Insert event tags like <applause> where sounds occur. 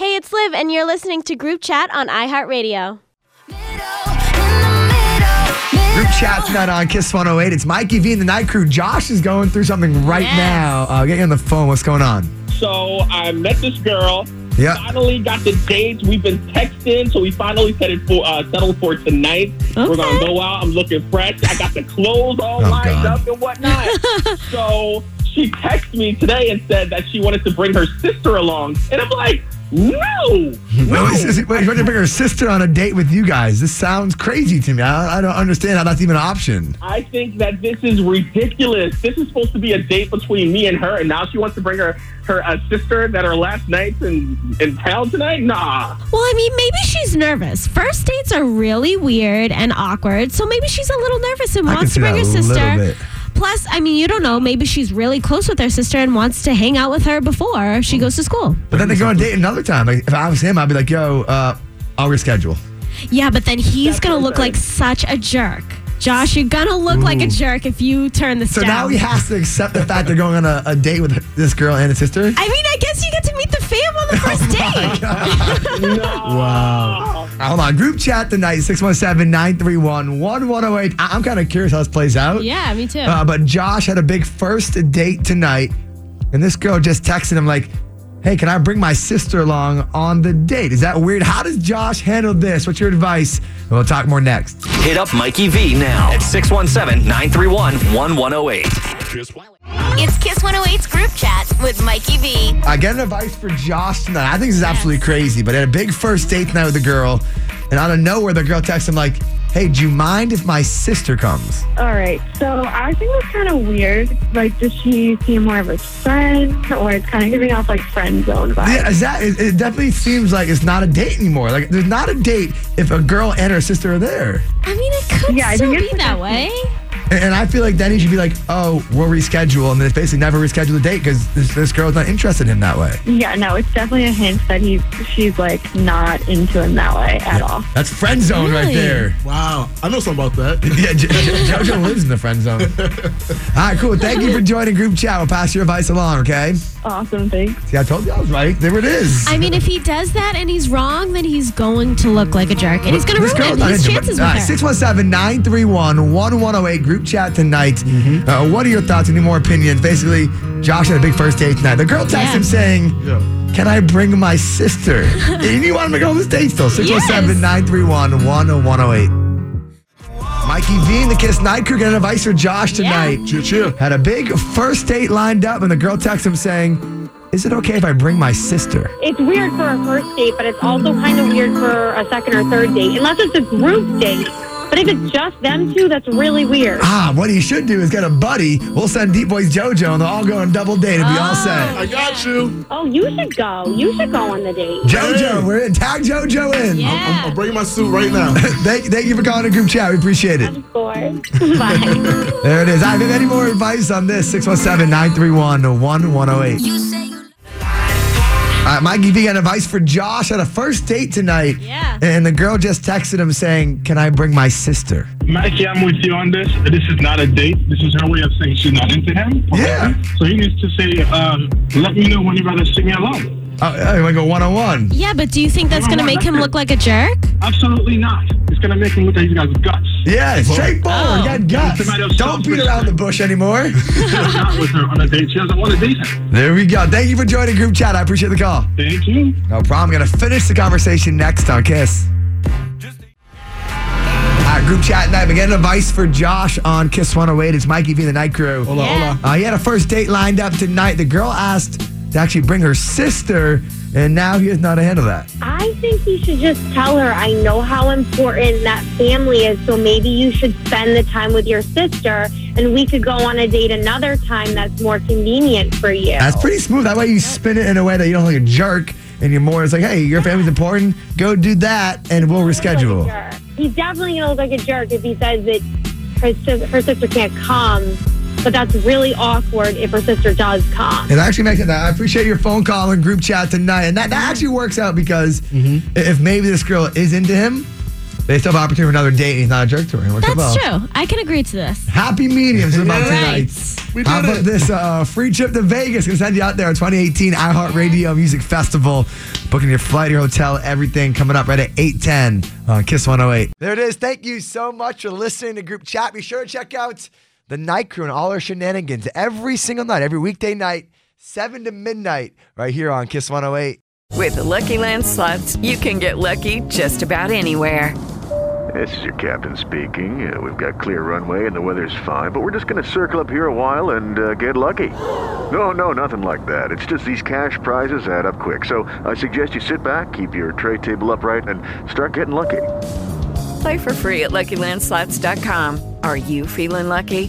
Hey, it's Liv, and you're listening to Group Chat on iHeartRadio. Group chat tonight on Kiss 108. It's Mikey V and the night crew. Josh is going through something right Yes. now. Uh, get you on the phone. What's going on? So I met this girl. Yeah. Finally got the dates. We've been texting, so we finally set it for uh, settled for tonight. We're gonna go out. I'm looking fresh. I got the clothes all Oh, lined God. up and whatnot. <laughs> so she texted me today and said that she wanted to bring her sister along, and I'm like, no, <laughs> Wait, no. wait, is- wait, she's to bring her sister on a date with you guys. This sounds crazy to me. I, I don't understand how that's even an option. I think that this is ridiculous. This is supposed to be a date between me and her, and now she wants to bring her her uh, sister that her last night's in in town tonight. Nah. Well, I mean, maybe she's nervous. First dates are really weird and awkward, so maybe she's a little nervous and I wants to bring her a little sister. bit. Plus, I mean, you don't know. Maybe she's really close with her sister and wants to hang out with her before she goes to school. But then they go on a date another time. Like, if I was him, I'd be like, yo, uh, I'll reschedule. Yeah, but then he's That's gonna look I'm like such a jerk. Josh, you're gonna look like a jerk if you turn this So down. now he has to accept the fact they're going on a, a date with this girl and his sister? I mean, I guess you get to meet the fam on the <laughs> first date. <laughs> No. Wow. Hold on. Group chat tonight, 617 931 1108. I'm kind of curious how this plays out. Yeah, me too. Uh, but Josh had a big first date tonight, and this girl just texted him, like, hey, can I bring my sister along on the date? Is that weird? How does Josh handle this? What's your advice? We'll talk more next. Hit up Mikey V now at 617 931 1108. It's Kiss 108's group chat with Mikey V. I get an advice for Josh tonight. I think this is absolutely crazy, but he had a big first date tonight with a girl, and out of nowhere, the girl texts him, like, hey, do you mind if my sister comes? All right. So I think it's kind of weird. Like, does she seem more of a friend, or it's kind of giving off like friend zone vibes? Yeah, is that, it, it definitely seems like it's not a date anymore. Like, there's not a date if a girl and her sister are there. I mean, it could Yeah, I still think be that way. And, and I feel like then he should be like, oh, we'll reschedule. And then it's basically never reschedule the date because this, this girl's not interested in him that way. Yeah, no, it's definitely a hint that he's she's like not into him that way at all. That's friend zone right Really? there. Wow, I know something about that. <laughs> Yeah, J- J- JoJo lives in the friend zone. <laughs> All right, cool. Thank you for joining group chat. We'll pass your advice along, okay? Awesome, thanks. See, I told you I was right. There it is. I mean, if he does that and he's wrong, then he's going to look like a jerk, and he's going to This ruin not his chances All with her. 617 931 1108 group chat tonight. Mm-hmm. Uh, what are your thoughts? Any more opinions? Basically, Josh had a big first date tonight. The girl texted Yeah. him saying, Yeah. Can I bring my sister? <laughs> and you want him to go on this date still. 617 931 1108. Mikey V and the Kiss Night Crew getting advice for Josh tonight. Cheer, cheer. Had a big first date lined up, and the girl texts him saying, Is it okay if I bring my sister? It's weird for a first date, but it's also kind of weird for a second or third date, unless it's a group date. But if it's just them two, that's really weird. Ah, what he should do is get a buddy. We'll send Deep Boys JoJo, and they'll all go on double date and be all set. I got you. Oh, you should go. You should go on the date. JoJo, Hey. we're in. Tag JoJo in. Yeah. I'm, I'm bringing my suit right now. <laughs> Thank, thank you for calling the group chat. We appreciate it. Of course. <laughs> <laughs> Bye. There it is. I have any more advice on this? 617 931 1108. All right, Mikey V got advice for Josh at a first date tonight. Yeah. And the girl just texted him saying, Can I bring my sister? Mikey, I'm with you on this. This is not a date. This is her way of saying she's not into him. Yeah. So he needs to say, um, let me know when you're rather see me alone. You want to go one on one? Yeah, but do you think that's going to make him look like a jerk? Absolutely not. It's going to make him look like he's got guts. Yeah, straightforward. Oh. You got guts. Don't beat around the bush anymore. <laughs> Not with her on a date. She doesn't want to date him. there we go. Thank you for joining group chat. I appreciate the call. Thank you. No problem. Gonna finish the conversation next on Kiss. All right, group chat night. We're getting advice for Josh on Kiss 108. It's Mikey V the Night Crew. Hola, Yeah. hola. Uh, he had a first date lined up tonight. The girl asked to actually bring her sister, and now he is not to handle that. I think he should just tell her, I know how important that family is, so maybe you should spend the time with your sister and we could go on a date another time that's more convenient for you. That's pretty smooth. That way you spin it in a way that you don't look like a jerk, and you're more, it's like, hey, your family's important. Go do that, and we'll reschedule. He's definitely going to look like a jerk if he says that her, her sister can't come. But that's really awkward if her sister does come. It actually makes it. I appreciate your phone call and group chat tonight, and that, that actually works out because if maybe this girl is into him, they still have opportunity for another date. and He's not a jerk to her. It works out That's well. true. I can agree to this. Happy mediums about Right. tonight. We How did about it. this uh, free trip to Vegas? Gonna send you out there. 2018 iHeartRadio Music Festival. Booking your flight, your hotel, everything coming up right at 810 on Kiss 108. There it is. Thank you so much for listening to Group Chat. Be sure to check out the Night Crew and all our shenanigans every single night, every weekday night, 7 to midnight, right here on Kiss 108. With the Lucky Land slots, you can get lucky just about anywhere. This is your captain speaking. Uh, we've got clear runway and the weather's fine, but we're just going to circle up here a while and uh, get lucky. No, no, nothing like that. It's just these cash prizes add up quick. So I suggest you sit back, keep your tray table upright, and start getting lucky. Play for free at LuckyLandSlots.com. Are you feeling lucky?